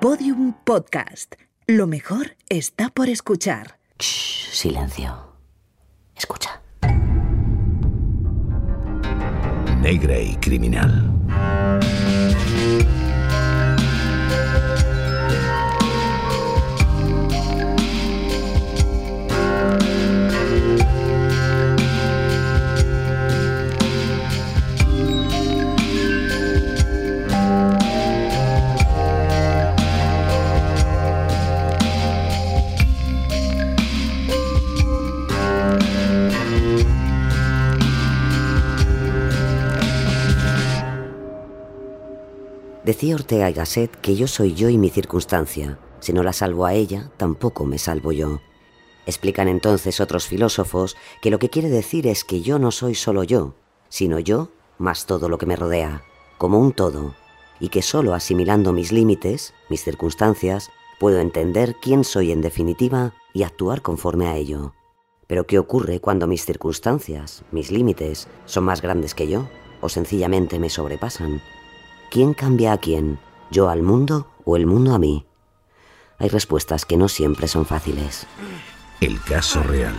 Podium Podcast. Lo mejor está por escuchar. Shh, silencio. Escucha. Negra y criminal. Decía Ortega y Gasset que yo soy yo y mi circunstancia. Si no la salvo a ella, tampoco me salvo yo. Explican entonces otros filósofos que lo que quiere decir es que yo no soy solo yo, sino yo más todo lo que me rodea, como un todo, y que solo asimilando mis límites, mis circunstancias, puedo entender quién soy en definitiva y actuar conforme a ello. Pero ¿qué ocurre cuando mis circunstancias, mis límites, son más grandes que yo o sencillamente me sobrepasan? ¿Quién cambia a quién? ¿Yo al mundo o el mundo a mí? Hay respuestas que no siempre son fáciles. El caso real.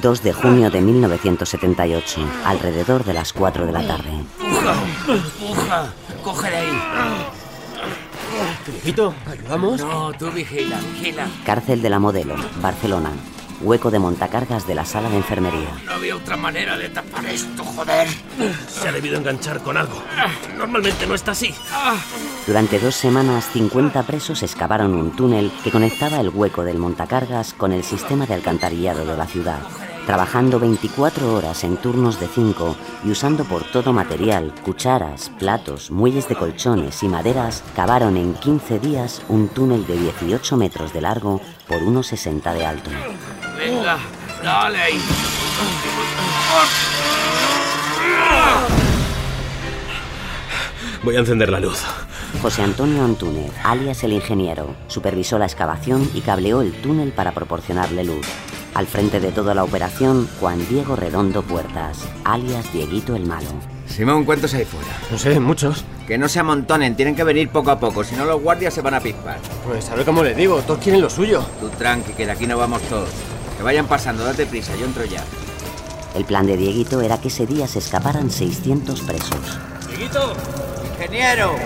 2 de junio de 1978, alrededor de las 4 de la tarde. ¡Empuja! ¡Empuja! ¡Cógele ahí! ¿ayudamos? No, tú vigila, vigila. Cárcel de la Modelo, Barcelona. Hueco de montacargas de la sala de enfermería. No había otra manera de tapar esto, joder. Se ha debido enganchar con algo. Normalmente no está así. Durante dos semanas, 50 presos excavaron un túnel que conectaba el hueco del montacargas con el sistema de alcantarillado de la ciudad. Trabajando 24 horas en turnos de 5 y usando por todo material, cucharas, platos, muelles de colchones y maderas, cavaron en 15 días un túnel de 18 metros de largo por unos 60 de alto. Dale ahí. Voy a encender la luz. José Antonio Antúnez, alias el ingeniero, supervisó la excavación y cableó el túnel para proporcionarle luz. Al frente de toda la operación, Juan Diego Redondo Puertas, alias Dieguito el Malo. Simón, ¿cuántos hay fuera? No sé, muchos. Que no se amontonen, tienen que venir poco a poco, si no los guardias se van a pispar. Pues a ver cómo les digo, todos quieren lo suyo. Tú tranqui, que de aquí no vamos todos. Vayan pasando, date prisa, yo entro ya. El plan de Dieguito era que ese día se escaparan 600 presos. Dieguito, ¡Ingeniero!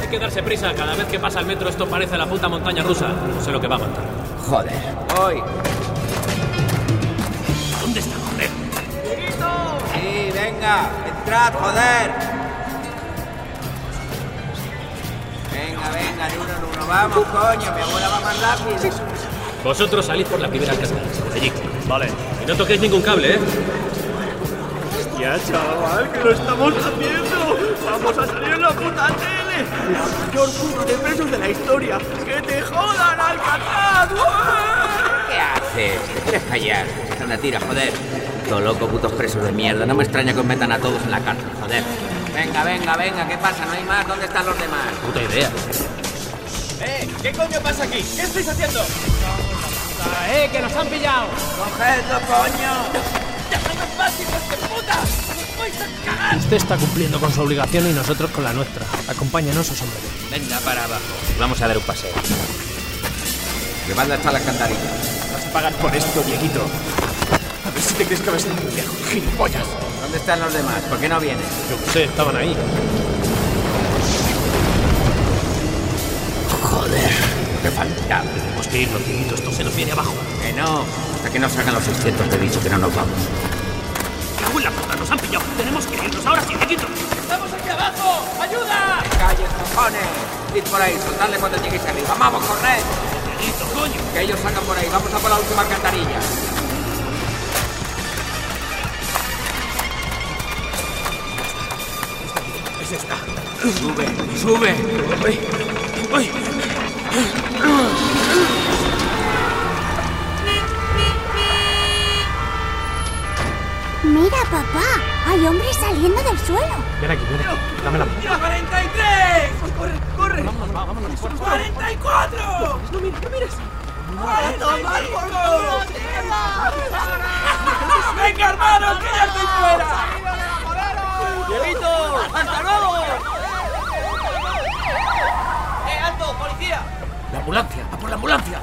hay que darse prisa. Cada vez que pasa el metro esto parece la puta montaña rusa. No sé lo que va a montar. Joder, voy. ¿Dónde está, joder? Sí, venga, entrad, joder. Venga, venga, de uno en uno, vamos, coño, mi abuela va más rápido. Vosotros salid por la primera casa. Allí. Vale. Y no toquéis ningún cable, ¿eh? Ya, chaval, que lo estamos haciendo. Vamos a salir en la puta tele. La mayor fuga de presos de la historia. ¡Que te jodan, Alcatraz! ¿Qué haces? ¿Te quieres callar? Anda, tira, joder. Todo loco, putos presos de mierda. No me extraña que os metan a todos en la cárcel, joder. Venga, venga, venga, ¿qué pasa? ¿No hay más? ¿Dónde están los demás? Puta idea. ¡Eh! ¿Qué coño pasa aquí? ¿Qué estáis haciendo? ¡Eh, que nos han pillado! ¡Cogedlo, coño! Usted está cumpliendo con su obligación y nosotros con la nuestra. Acompáñanos, os hombre. Venga, para abajo. Vamos a dar un paseo. Llevadla hasta la alcantarilla. Vas a pagar por esto, Dieguito. A ver si te crees que vas a ser un viejo gilipollas. ¿Dónde están los demás? ¿Por qué no vienen? Yo qué sé, estaban ahí. Tenemos que irnos, Dieguito. Esto se nos viene abajo. Que no. Hasta que nos salgan los 600 te he dicho que no nos vamos. ¡Cago en la puta! ¡Nos han pillado! ¡Tenemos que irnos ahora sí, Dieguito! ¡Estamos aquí abajo! ¡Ayuda! ¡Calles, cojones! Id por ahí, soltadle cuando lleguéis arriba. ¡Vamos, corred! Dieguito, coño! Que ellos salgan por ahí. Vamos a por la última alcantarilla. Es esta. Sube, sube. ¡Ay! ¡Ay! Mira, papá, hay hombres saliendo del suelo. Ven aquí, ven aquí. Dame la mano. ¡43! ¡Corre, corre! Vámonos, va, vámonos. ¡44! No mires, no mires. ¡A tomar por culo! ¡Venga, hermanos, que ya estoy fuera! ¡Dieguito! ¡Hasta luego! Ambulancia! ¡A por la ambulancia!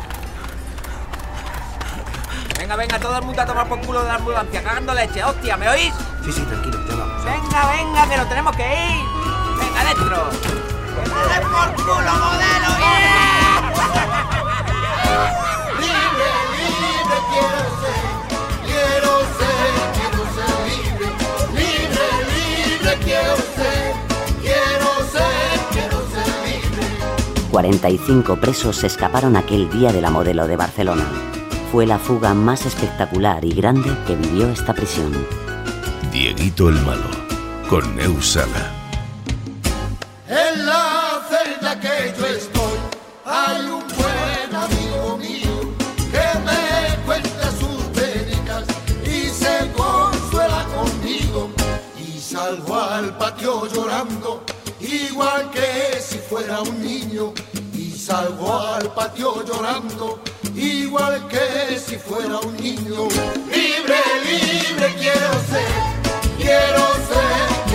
Venga, venga, todo el mundo a tomar por culo de la ambulancia, cagando leche, hostia, ¿me oís? Sí, sí, tranquilo, ya vamos. Venga, venga, que nos tenemos que ir. Venga, adentro. ¡Que me den por culo, modelo! Libre, libre quiero 45 presos se escaparon aquel día de la modelo de Barcelona. Fue la fuga más espectacular y grande que vivió esta prisión. Dieguito el Malo, con Neusala. En la celda que yo estoy hay un buen amigo mío que me cuenta sus pédicas y se consuela conmigo y salgo al patio llorando igual que fuera un niño y salgo al patio llorando igual que si fuera un niño. Libre libre quiero ser quiero ser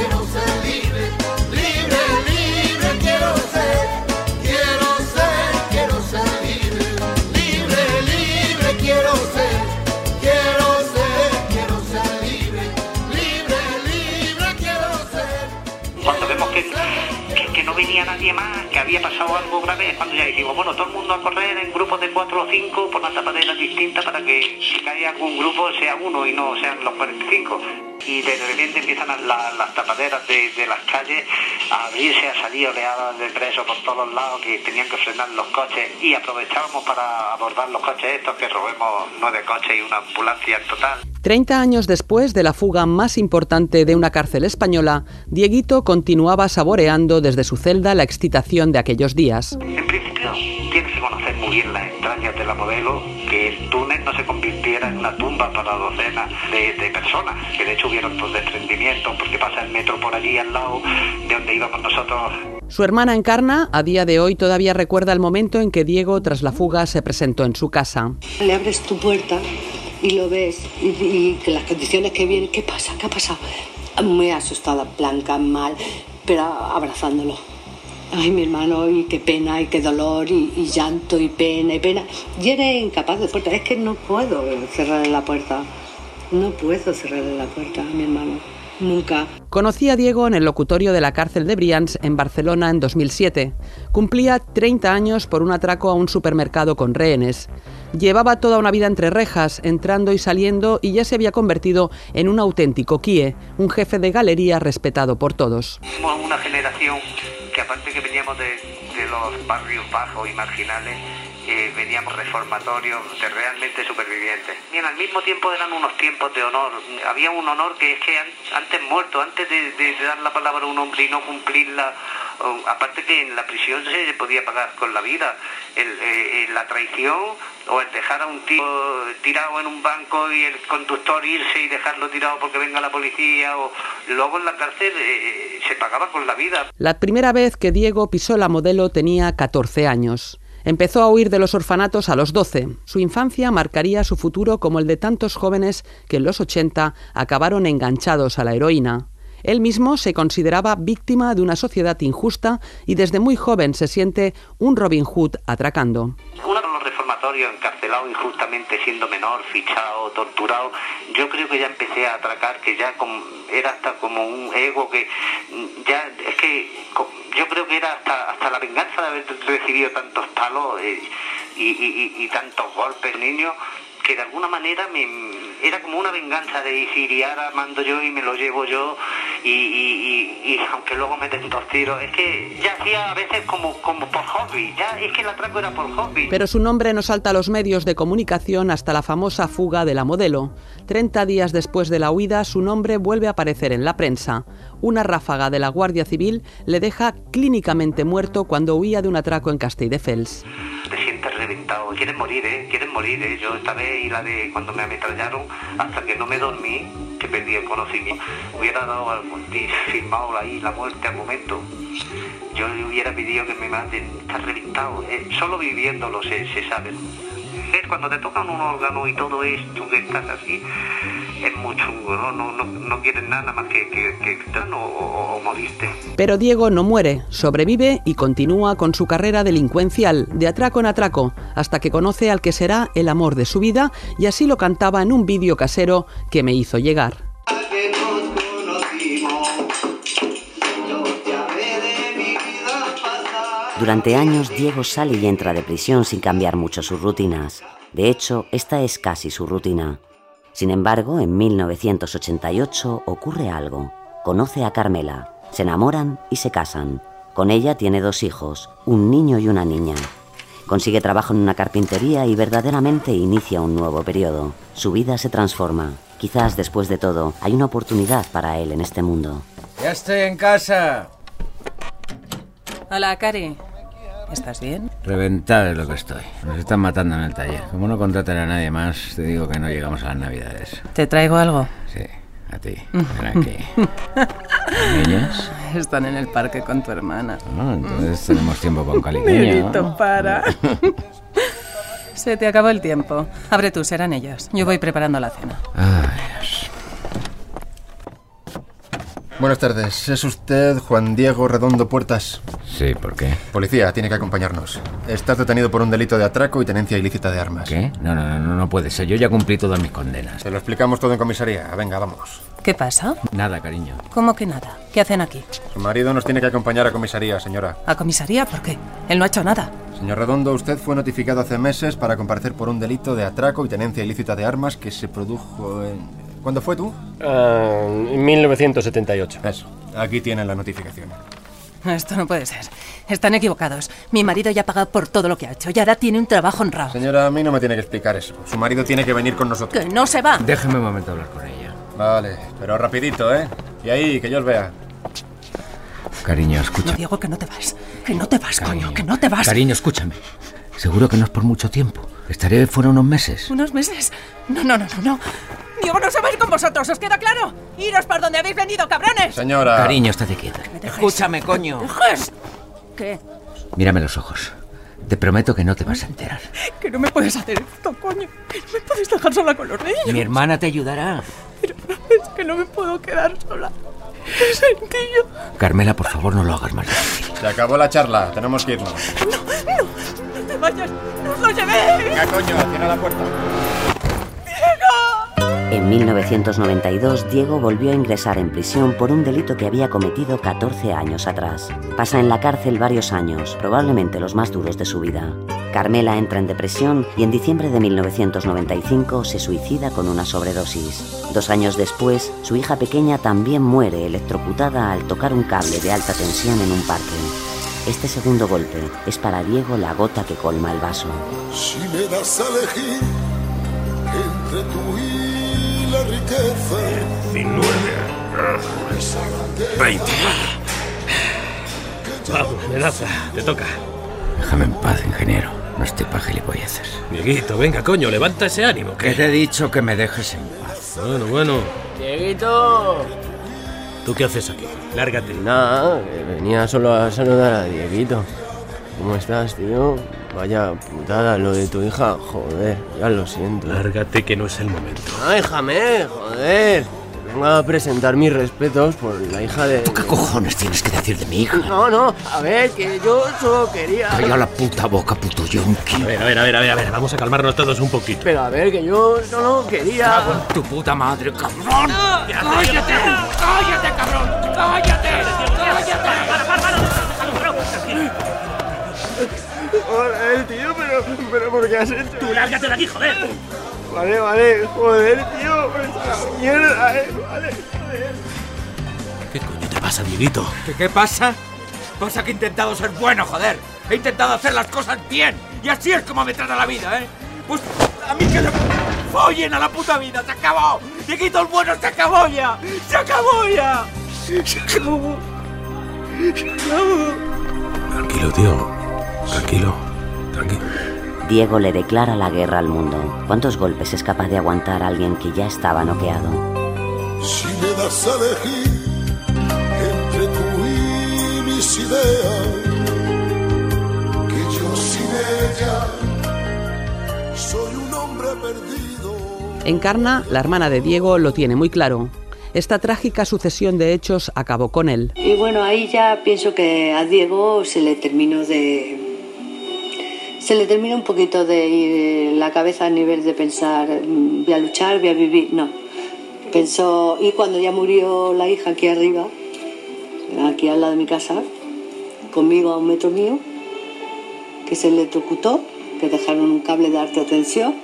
que, no venía nadie más, que había pasado algo grave, es cuando ya decimos, bueno, todo el mundo a correr en grupos de cuatro o cinco por las tapaderas distintas para que si cae algún grupo sea uno y no sean los 45. Y de repente empiezan las, tapaderas de, de las calles a abrirse, a salir oleadas de presos por todos los lados que tenían que frenar los coches y aprovechábamos para abordar los coches estos que robemos nueve coches y una ambulancia en total. Treinta años después de la fuga más importante de una cárcel española, Dieguito continuaba saboreando desde su celda la excitación de aquellos días. En principio tienes que conocer muy bien las entrañas de la modelo, que el túnel no se convirtiera en una tumba para docenas de, de personas, que de hecho hubieron dos desprendimientos porque pasa el metro por allí al lado de donde íbamos nosotros. Su hermana Encarna, a día de hoy, todavía recuerda el momento en que Diego, tras la fuga, se presentó en su casa. Le abres tu puerta y lo ves y, y que las condiciones que vienen, ¿qué pasa? ¿Qué ha pasado? Muy asustada, blanca, mal, pero abrazándolo. Ay, mi hermano, y qué pena, y qué dolor, y, y llanto, y pena, y pena. Y eres incapaz de puerta. Es que no puedo cerrarle la puerta. No puedo cerrarle la puerta a mi hermano. Nunca. Conocí a Diego en el locutorio de la cárcel de Brians en Barcelona en 2007. Cumplía 30 años por un atraco a un supermercado con rehenes. Llevaba toda una vida entre rejas, entrando y saliendo, y ya se había convertido en un auténtico Kie, un jefe de galería respetado por todos. Somos una generación que aparte que veníamos de, de los barrios bajos y marginales, eh, veníamos reformatorios de realmente supervivientes. Bien, al mismo tiempo eran unos tiempos de honor. Había un honor que es que an- antes muerto, antes de, de- dar la palabra a un hombre y no cumplirla, aparte que en la prisión se podía pagar con la vida, el, eh, eh, la traición o el dejar a un tío tirado en un banco y el conductor irse y dejarlo tirado porque venga la policía, o luego en la cárcel eh, se pagaba con la vida. La primera vez que Diego pisó la modelo tenía 14 años. Empezó a huir de los orfanatos a los 12. Su infancia marcaría su futuro como el de tantos jóvenes que en los 80 acabaron enganchados a la heroína. Él mismo se consideraba víctima de una sociedad injusta y desde muy joven se siente un Robin Hood atracando. Uno de los reformatorios encarcelado injustamente siendo menor, fichado, torturado, yo creo que ya empecé a atracar, que ya era hasta como un ego que mm, es que yo creo que era hasta, hasta la venganza de haber recibido tantos palos eh, y- y tantos golpes, niño, que de alguna manera me, era como una venganza de decir y ahora mando yo y me lo llevo yo y, y- y- y aunque luego meten dos tiros, es que ya hacía a veces como, como por hobby, ya es que el atraco era por hobby. Pero su nombre no salta a los medios de comunicación hasta la famosa fuga de la modelo. Treinta días después de la huida, su nombre vuelve a aparecer en la prensa. Una ráfaga de la Guardia Civil le deja clínicamente muerto cuando huía de un atraco en Castelldefels. te sientes reventado, quieres morir, ¿eh? Quieres morir, ¿eh? Yo esta vez y la de cuando me ametrallaron, hasta que no me dormí, que perdí el conocimiento, hubiera dado algo, y firmado ahí la muerte al momento. Yo le hubiera pedido que me maten, está reventado, ¿eh? Solo viviéndolo se, se sabe. Es cuando te tocan un órgano y todo esto, que estás así, es muy chungo, ¿no? No, no, no quieres nada más que, que, que o, o, o moriste. Pero Diego no muere, sobrevive y continúa con su carrera delincuencial, de atraco en atraco, hasta que conoce al que será el amor de su vida y así lo cantaba en un vídeo casero que me hizo llegar. Durante años Diego sale y entra de prisión sin cambiar mucho sus rutinas. De hecho, esta es casi su rutina. Sin embargo, en 1988 ocurre algo. Conoce a Carmela, se enamoran y se casan. Con ella tiene dos hijos, un niño y una niña. Consigue trabajo en una carpintería y verdaderamente inicia un nuevo periodo. Su vida se transforma. Quizás después de todo hay una oportunidad para él en este mundo. Ya estoy en casa. Hola, Cari. ¿Estás bien? Reventado es lo que estoy. Nos están matando en el taller. Como no contratan a nadie más, te digo que no llegamos a las navidades. ¿Te traigo algo? Sí, a ti. Ven aquí. ¿Niñas? Están en el parque con tu hermana. Ah, entonces tenemos tiempo con cariño. Miguelito, para. Se te acabó el tiempo. Abre tú, serán ellos. Yo voy preparando la cena. Ay, Dios. Buenas tardes. ¿Es usted Juan Diego Redondo Puertas? Sí, ¿por qué? Policía, tiene que acompañarnos. Estás detenido por un delito de atraco y tenencia ilícita de armas. ¿Qué? No, no, no, no puede ser. Yo ya cumplí todas mis condenas. Se lo explicamos todo en comisaría. Venga, vamos. ¿Qué pasa? Nada, cariño. ¿Cómo que nada? ¿Qué hacen aquí? Su marido nos tiene que acompañar a comisaría, señora. ¿A comisaría? ¿Por qué? Él no ha hecho nada. Señor Redondo, usted fue notificado hace meses para comparecer por un delito de atraco y tenencia ilícita de armas que se produjo en... ¿Cuándo fue tú? Ah, en 1978. Eso. Aquí tienen la notificación. Esto no puede ser. Están equivocados. Mi marido ya ha pagado por todo lo que ha hecho y ahora tiene un trabajo honrado. Señora, a mí no me tiene que explicar eso. Su marido tiene que venir con nosotros. Que no se va. Déjeme un momento hablar con ella. Vale, pero rapidito, ¿eh? Y ahí, que yo os vea. Cariño, escucha. No, Diego, que no te vas. Que no te vas, coño, que no te vas. Cariño, escúchame. Seguro que no es por mucho tiempo. Estaré fuera unos meses. ¿Unos meses? No, no, no, no, no. Diego no se va a ir con vosotros, ¿os queda claro? ¡Iros por donde habéis venido, cabrones! Señora. Cariño, estate quieta. Escúchame, coño. ¡Dejes! ¿Qué? Mírame los ojos. Te prometo que no te vas a enterar. Que no me puedes hacer esto, coño. Que no me puedes dejar sola con los niños. Mi hermana te ayudará. Pero no, es que no me puedo quedar sola. Sentillo. Carmela, por favor, no lo hagas más difícil. Se acabó la charla. Tenemos que irnos. No, no, no te vayas. ¡No os lo llevéis! Venga, coño, cierra la puerta. En 1992, Diego volvió a ingresar en prisión por un delito que había cometido 14 años atrás. Pasa en la cárcel varios años, probablemente los más duros de su vida. Carmela entra en depresión y en diciembre de 1995 se suicida con una sobredosis. Dos años después, su hija pequeña también muere electrocutada al tocar un cable de alta tensión en un parque. Este segundo golpe es para Diego la gota que colma el vaso. Si me das a elegir entre tú y la riqueza. 19. 20. Vamos, menaza, te toca. Déjame en paz, ingeniero. No estoy para gilipolleces. Dieguito, venga, coño, levanta ese ánimo. Que te he dicho que me dejes en paz. Bueno, bueno. Dieguito. ¿Tú qué haces aquí? Lárgate. Nada, venía solo a saludar a Dieguito. ¿Cómo estás, tío? Vaya putada lo de tu hija. Joder, ya lo siento. Lárgate que no es el momento. No, déjame, joder. Vengo a presentar mis respetos por la hija de... ¿Tú qué cojones tienes que decir de mi hija? No, no, a ver, que yo solo quería... Calla la puta boca, puto yonki. A ver, a ver, a ver, a ver, a ver, vamos a calmarnos todos un poquito. Pero a ver, que yo solo quería... Cago en tu puta madre, cabrón. ¡Cállate! ¡Cállate, cabrón! ¡Cállate! Joder, tío, pero, pero ¿por qué has hecho? ¡Tú lárgate de aquí, joder! Vale, vale, joder, tío, pues mierda, eh, vale, joder. ¿Qué coño te pasa, Dieguito? ¿Qué, ¿Qué pasa? Pasa que he intentado ser bueno, joder. He intentado hacer las cosas bien. Y así es como me trata la vida, ¿eh? Pues a mí que se follen a la puta vida. ¡Se acabó! Dieguito el bueno se acabó ya. ¡Se acabó ya! ¡Se acabó! ¡Se acabó! Tranquilo, tío. Tranquilo. Tranquilo. Diego le declara la guerra al mundo. ¿Cuántos golpes es capaz de aguantar alguien que ya estaba noqueado? Si me das a elegir entre tú y mis ideas, que yo sin ella soy un hombre perdido. Encarna, la hermana de Diego, lo tiene muy claro. Esta trágica sucesión de hechos acabó con él. Y bueno, ahí ya pienso que a Diego se le terminó de. Se le terminó un poquito de ir la cabeza a nivel de pensar, mm, voy a luchar, voy a vivir. No. Pensó, y cuando ya murió la hija aquí arriba, aquí al lado de mi casa, conmigo a un metro mío, que se electrocutó, que dejaron un cable de alta tensión,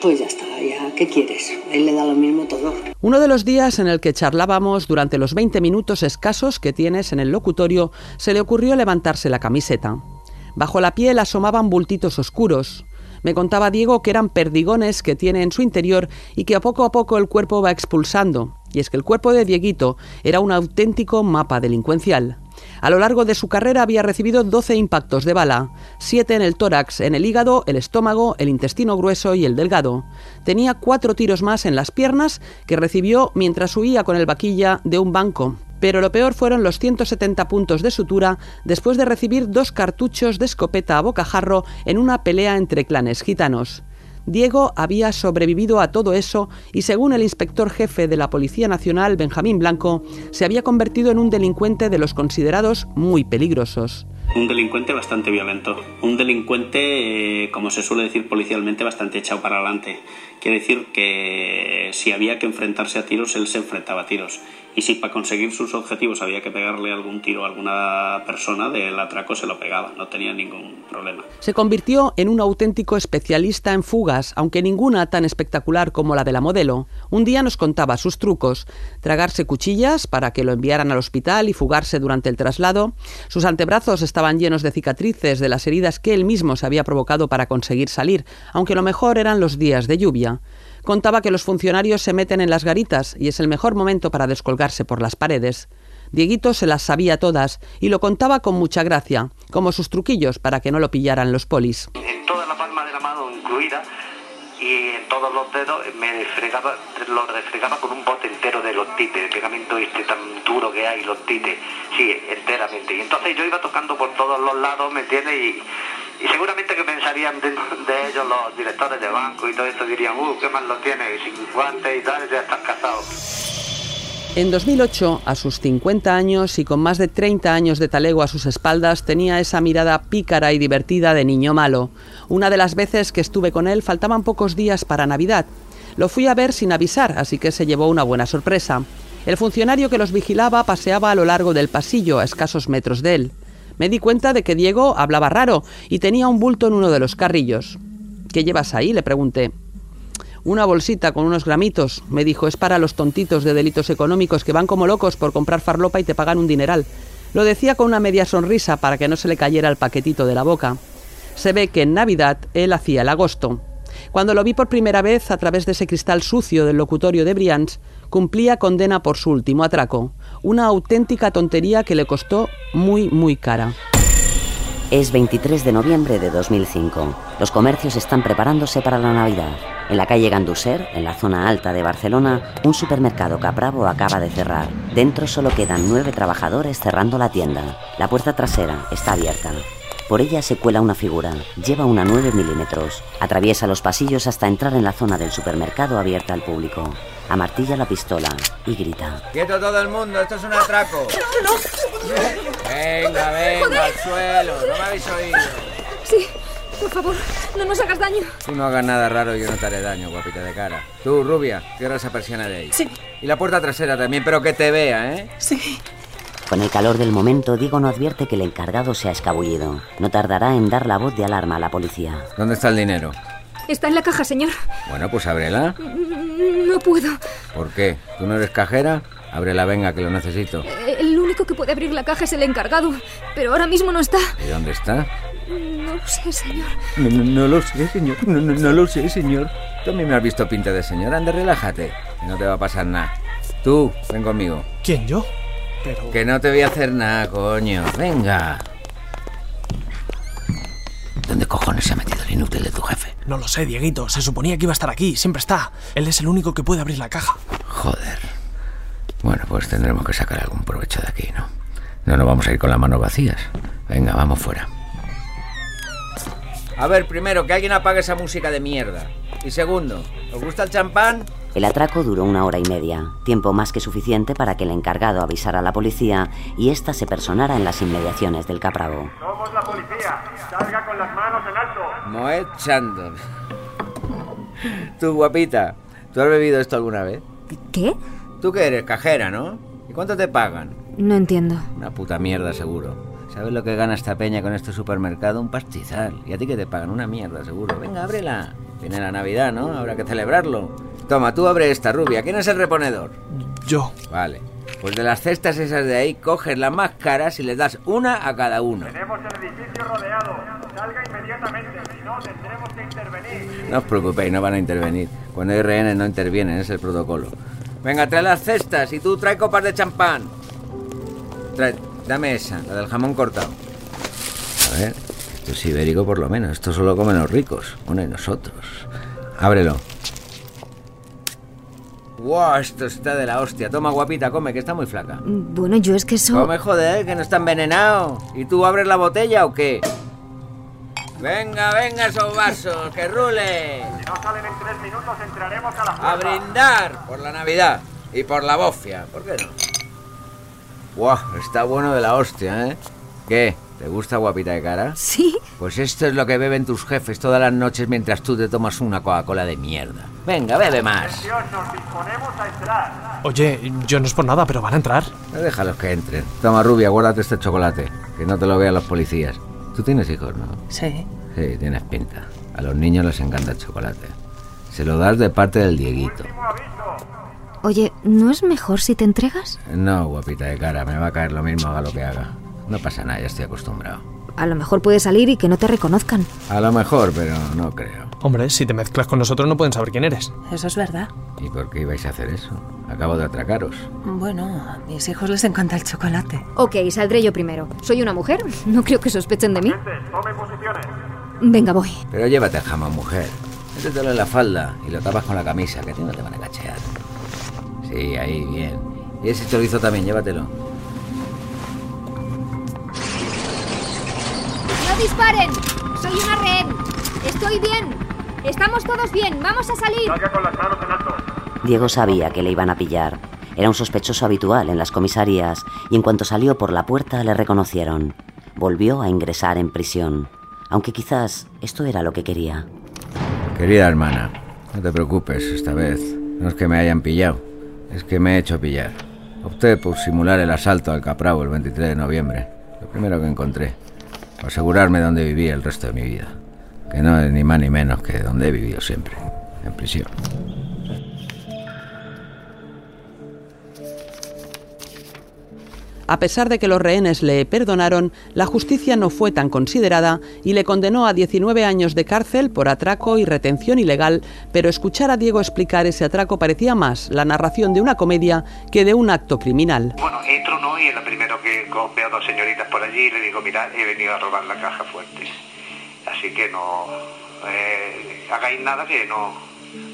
pues ya está, ya, ¿qué quieres? Él le da lo mismo todo. Uno de los días en el que charlábamos durante los 20 minutos escasos que tienes en el locutorio, se le ocurrió levantarse la camiseta. Bajo la piel asomaban bultitos oscuros. Me contaba Diego que eran perdigones que tiene en su interior y que a poco a poco el cuerpo va expulsando. Y es que el cuerpo de Dieguito era un auténtico mapa delincuencial. A lo largo de su carrera había recibido 12 impactos de bala, 7 en el tórax, en el hígado, el estómago, el intestino grueso y el delgado. Tenía cuatro tiros más en las piernas que recibió mientras huía con el vaquilla de un banco. Pero lo peor fueron los 170 puntos de sutura después de recibir dos cartuchos de escopeta a bocajarro en una pelea entre clanes gitanos. Diego había sobrevivido a todo eso y según el inspector jefe de la Policía Nacional, Benjamín Blanco, se había convertido en un delincuente de los considerados muy peligrosos. Un delincuente bastante violento. Un delincuente, eh, como se suele decir policialmente, bastante echado para adelante. Quiere decir que si había que enfrentarse a tiros, él se enfrentaba a tiros. Y si para conseguir sus objetivos había que pegarle algún tiro a alguna persona, del atraco se lo pegaba, no tenía ningún problema. Se convirtió en un auténtico especialista en fugas, aunque ninguna tan espectacular como la de la modelo. Un día nos contaba sus trucos, tragarse cuchillas para que lo enviaran al hospital y fugarse durante el traslado. Sus antebrazos estaban llenos de cicatrices de las heridas que él mismo se había provocado para conseguir salir, aunque lo mejor eran los días de lluvia. Contaba que los funcionarios se meten en las garitas y es el mejor momento para descolgarse por las paredes. Dieguito se las sabía todas y lo contaba con mucha gracia, como sus truquillos para que no lo pillaran los polis. En toda la palma de la mano incluida y en todos los dedos me fregaba, lo refregaba con un bote entero de los tites, el pegamento este tan duro que hay, los tites, sí, enteramente. Y entonces yo iba tocando por todos los lados, ¿me entiendes? Y, y seguramente que pensarían de, ellos los directores de banco y todo esto, dirían, uh, qué mal lo tienes, sin guantes y tal, ya estás casado. En 2008, a sus 50 años y con más de 30 años de talego a sus espaldas, tenía esa mirada pícara y divertida de niño malo. Una de las veces que estuve con él faltaban pocos días para Navidad. Lo fui a ver sin avisar, así que se llevó una buena sorpresa. El funcionario que los vigilaba paseaba a lo largo del pasillo, a escasos metros de él. Me di cuenta de que Diego hablaba raro y tenía un bulto en uno de los carrillos. ¿Qué llevas ahí? le pregunté. Una bolsita con unos gramitos, me dijo, es para los tontitos de delitos económicos que van como locos por comprar farlopa y te pagan un dineral. Lo decía con una media sonrisa para que no se le cayera el paquetito de la boca. Se ve que en Navidad él hacía el agosto. Cuando lo vi por primera vez a través de ese cristal sucio del locutorio de Brians, cumplía condena por su último atraco. Una auténtica tontería que le costó muy, muy cara. Es 23 de noviembre de 2005. Los comercios están preparándose para la Navidad. En la calle Ganduser, en la zona alta de Barcelona, un supermercado Capravo acaba de cerrar. Dentro solo quedan nueve trabajadores cerrando la tienda. La puerta trasera está abierta. Por ella se cuela una figura. Lleva una 9 milímetros. Atraviesa los pasillos hasta entrar en la zona del supermercado abierta al público. Amartilla la pistola y grita. ¡Quieto todo el mundo! ¡Esto es un atraco! Venga, venga, Joder. al suelo. No me habéis oído. Sí, por favor, no nos hagas daño. Tú no hagas nada raro, yo no te haré daño, guapita de cara. Tú, rubia, cierra esa persiana de ahí. Sí. Y la puerta trasera también, pero que te vea, ¿eh? Sí. Con el calor del momento, Diego no advierte que el encargado se ha escabullido. No tardará en dar la voz de alarma a la policía. ¿Dónde está el dinero? Está en la caja, señor. Bueno, pues ábrela. No puedo. ¿Por qué? ¿Tú no eres cajera? Ábrela, venga, que lo necesito. Eh, El único que puede abrir la caja es el encargado, pero ahora mismo no está. ¿Y dónde está? No lo sé, señor. No, no, no lo sé, señor. No, no, no lo sé, señor. Tú a mí me has visto pinta de señor. Ande, relájate. No te va a pasar nada. Tú, ven conmigo. ¿Quién, yo? Pero... Que no te voy a hacer nada, coño. Venga. ¿Dónde cojones se ha metido el inútil de tu jefe? No lo sé, Dieguito. Se suponía que iba a estar aquí. Siempre está. Él es el único que puede abrir la caja. Joder. Bueno, pues tendremos que sacar algún provecho de aquí, ¿no? No nos vamos a ir con las manos vacías. Venga, vamos fuera. A ver, primero, que alguien apague esa música de mierda. Y segundo, ¿os gusta el champán? El atraco duró una hora y media, tiempo más que suficiente para que el encargado avisara a la policía y ésta se personara en las inmediaciones del Capravo. Somos la policía. Salga con las manos en alto. Moet Chandon. Tú, guapita, ¿tú has bebido esto alguna vez? ¿Qué? Tú que eres cajera, ¿no? ¿Y cuánto te pagan? No entiendo. Una puta mierda, seguro. ¿Sabes lo que gana esta peña con este supermercado? Un pastizal. ¿Y a ti que te pagan? Una mierda, seguro. Venga, ábrela. Viene la Navidad, ¿no? Habrá que celebrarlo. Toma, tú abre esta, rubia. ¿Quién es el reponedor? Yo. Vale. Pues de las cestas esas de ahí, coges las más caras y les das una a cada uno. Tenemos el edificio rodeado. Salga inmediatamente, si no tendremos que intervenir. No os preocupéis, no van a intervenir. Cuando hay rehenes no intervienen, es el protocolo. Venga, trae las cestas y tú trae copas de champán. Trae, dame esa, la del jamón cortado. A ver, esto es ibérico por lo menos. Esto solo comen los ricos. Bueno, y nosotros. Ábrelo. ¡Wow! Esto está de la hostia. Toma, guapita, come, que está muy flaca. Bueno, yo es que eso... Come, joder, que no está envenenado. ¿Y tú abres la botella o qué? Venga, venga esos vasos, que rule. Si no salen en tres minutos, entraremos a la fuerza. A brindar por la Navidad y por la bofia. ¿Por qué no? ¡Guau! Está bueno de la hostia, ¿eh? ¿Qué? ¿Te gusta guapita de cara? Sí. Pues esto es lo que beben tus jefes todas las noches mientras tú te tomas una Coca-Cola de mierda. Venga, bebe más. Nos disponemos a entrar. Oye, yo no es por nada, pero van a entrar. Déjalos que entren. Toma, rubia, guárdate este chocolate. Que no te lo vean los policías. Tú tienes hijos, ¿no? Sí. Sí, tienes pinta. A los niños les encanta el chocolate. Se lo das de parte del Dieguito. Oye, ¿no es mejor si te entregas? No, guapita de cara, me va a caer lo mismo haga lo que haga. No pasa nada, ya estoy acostumbrado. A lo mejor puedes salir y que no te reconozcan. A lo mejor, pero no creo. Hombre, si te mezclas con nosotros no pueden saber quién eres. Eso es verdad. ¿Y por qué ibais a hacer eso? Acabo de atracaros. Bueno, a mis hijos les encanta el chocolate. Ok, saldré yo primero. Soy una mujer. No creo que sospechen de mí. Tomen posiciones. Venga, voy. Pero llévate el jamón, mujer. Métetelo en la falda y lo tapas con la camisa, que a ti no te van a cachear. Sí, ahí, bien. Y ese chorizo también, llévatelo. ¡No disparen! Soy una rehén. Estoy bien. Estamos todos bien. Vamos a salir. Salga con las manos en alto. Diego sabía que le iban a pillar. Era un sospechoso habitual en las comisarías y en cuanto salió por la puerta le reconocieron. Volvió a ingresar en prisión, aunque quizás esto era lo que quería. Querida hermana, no te preocupes esta vez. No es que me hayan pillado, es que me he hecho pillar. Opté por simular el asalto al Capravo el 23 de noviembre. Lo primero que encontré. Para asegurarme de dónde vivía el resto de mi vida. Que no es ni más ni menos que donde he vivido siempre. En prisión. A pesar de que los rehenes le perdonaron, la justicia no fue tan considerada y le condenó a 19 años de cárcel por atraco y retención ilegal, pero escuchar a Diego explicar ese atraco parecía más la narración de una comedia que de un acto criminal. Bueno, entro no y es lo primero que veo a dos señoritas por allí y le digo, mira, he venido a robar la caja fuerte. Así que no eh, hagáis nada, que no,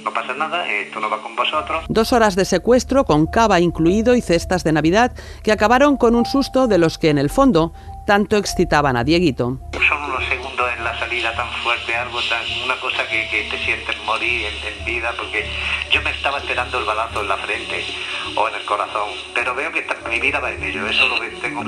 no pasa nada, esto no va con vosotros. Dos horas de secuestro con cava incluido y cestas de Navidad que acabaron con un susto de los que en el fondo tanto excitaban a Dieguito. Son unos segundos en la salida tan fuerte, algo tan, una cosa que, que te sientes morir en, en vida, porque yo me estaba esperando el balazo en la frente o en el corazón, pero veo que mi vida va en ello, eso lo tengo.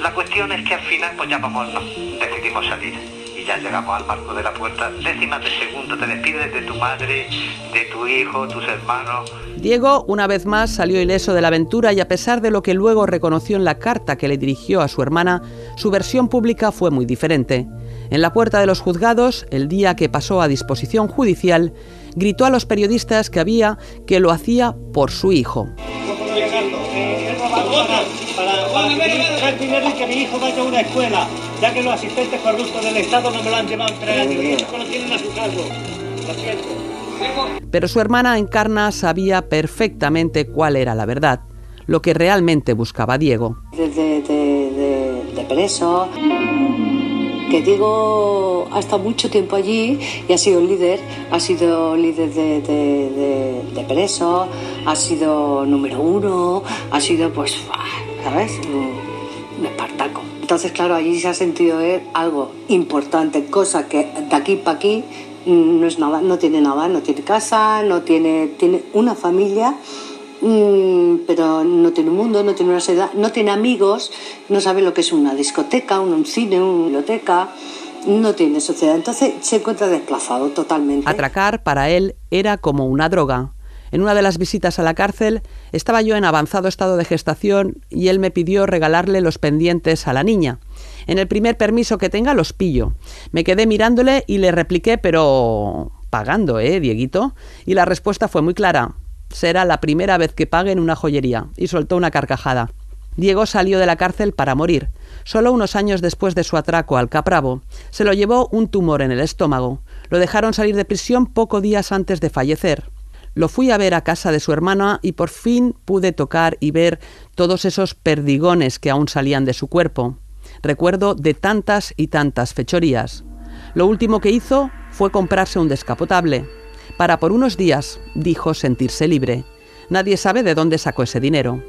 La cuestión es que al final, pues ya vamos, no, decidimos salir. Y ya llegamos al marco de la puerta, décimas de segundo, te despides de tu madre, de tu hijo, tus hermanos, Diego, una vez más, salió ileso de la aventura y a pesar de lo que luego reconoció en la carta que le dirigió a su hermana, su versión pública fue muy diferente. En la puerta de los juzgados, el día que pasó a disposición judicial, gritó a los periodistas que había que lo hacía por su hijo. Para, para coger dinero y que mi hijo vaya a una escuela, ya que los asistentes corruptos del Estado no me lo han llevado tres años. Hijo lo tienen a su cargo. Lo siento. Pero su hermana Encarna sabía perfectamente cuál era la verdad, lo que realmente buscaba Diego. de, de, de- de- de preso. Que Diego ha estado mucho tiempo allí y ha sido líder, ha sido líder de, de- de- de preso, ha sido número uno, ha sido pues, ¿sabes? Entonces, claro, allí se ha sentido algo importante, cosa que de aquí para aquí mm, no es nada, no tiene nada, no tiene casa, no tiene, tiene una familia, mm, pero no tiene un mundo, no tiene una sociedad, no tiene amigos, no sabe lo que es una discoteca, un cine, una biblioteca, no tiene sociedad. Entonces se encuentra desplazado totalmente. Atracar para él era como una droga. En una de las visitas a la cárcel estaba yo en avanzado estado de gestación y él me pidió regalarle los pendientes a la niña. En el primer permiso que tenga los pillo. Me quedé mirándole y le repliqué, pero pagando, ¿eh, Dieguito? Y la respuesta fue muy clara. Será la primera vez que pague en una joyería. Y soltó una carcajada. Diego salió de la cárcel para morir. Solo unos años después de su atraco al Capravo, se lo llevó un tumor en el estómago. Lo dejaron salir de prisión pocos días antes de fallecer. Lo fui a ver a casa de su hermana y por fin pude tocar y ver todos esos perdigones que aún salían de su cuerpo. Recuerdo de tantas y tantas fechorías. Lo último que hizo fue comprarse un descapotable, para por unos días, dijo, sentirse libre. Nadie sabe de dónde sacó ese dinero.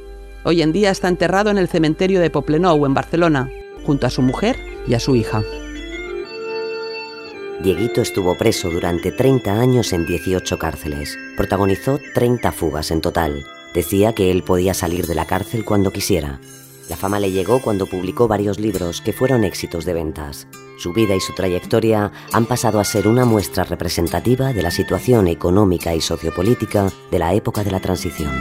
Hoy en día está enterrado en el cementerio de Poplenou, en Barcelona, junto a su mujer y a su hija. Dieguito estuvo preso durante 30 años en 18 cárceles. Protagonizó 30 fugas en total. Decía que él podía salir de la cárcel cuando quisiera. La fama le llegó cuando publicó varios libros que fueron éxitos de ventas. Su vida y su trayectoria han pasado a ser una muestra representativa de la situación económica y sociopolítica de la época de la transición.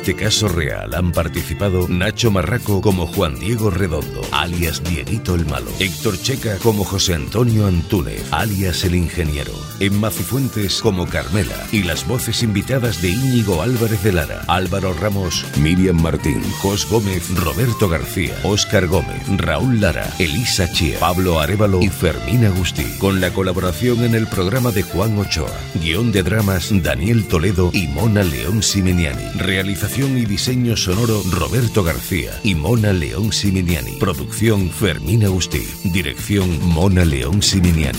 Este caso real han participado Nacho Marraco como Juan Diego Redondo, alias Dieguito el Malo, Héctor Checa como José Antonio Antúnez, alias el Ingeniero, Emma Cifuentes como Carmela y las voces invitadas de Íñigo Álvarez de Lara, Álvaro Ramos, Miriam Martín, Jos Gómez, Roberto García, Óscar Gómez, Raúl Lara, Elisa Chía, Pablo Arevalo y Fermín Agustí, con la colaboración en el programa de Juan Ochoa, guion de dramas Daniel Toledo y Mona León Simeniani, y diseño sonoro Roberto García y Mona León Simeniani, producción Fermín Agustí, dirección Mona León Simeniani.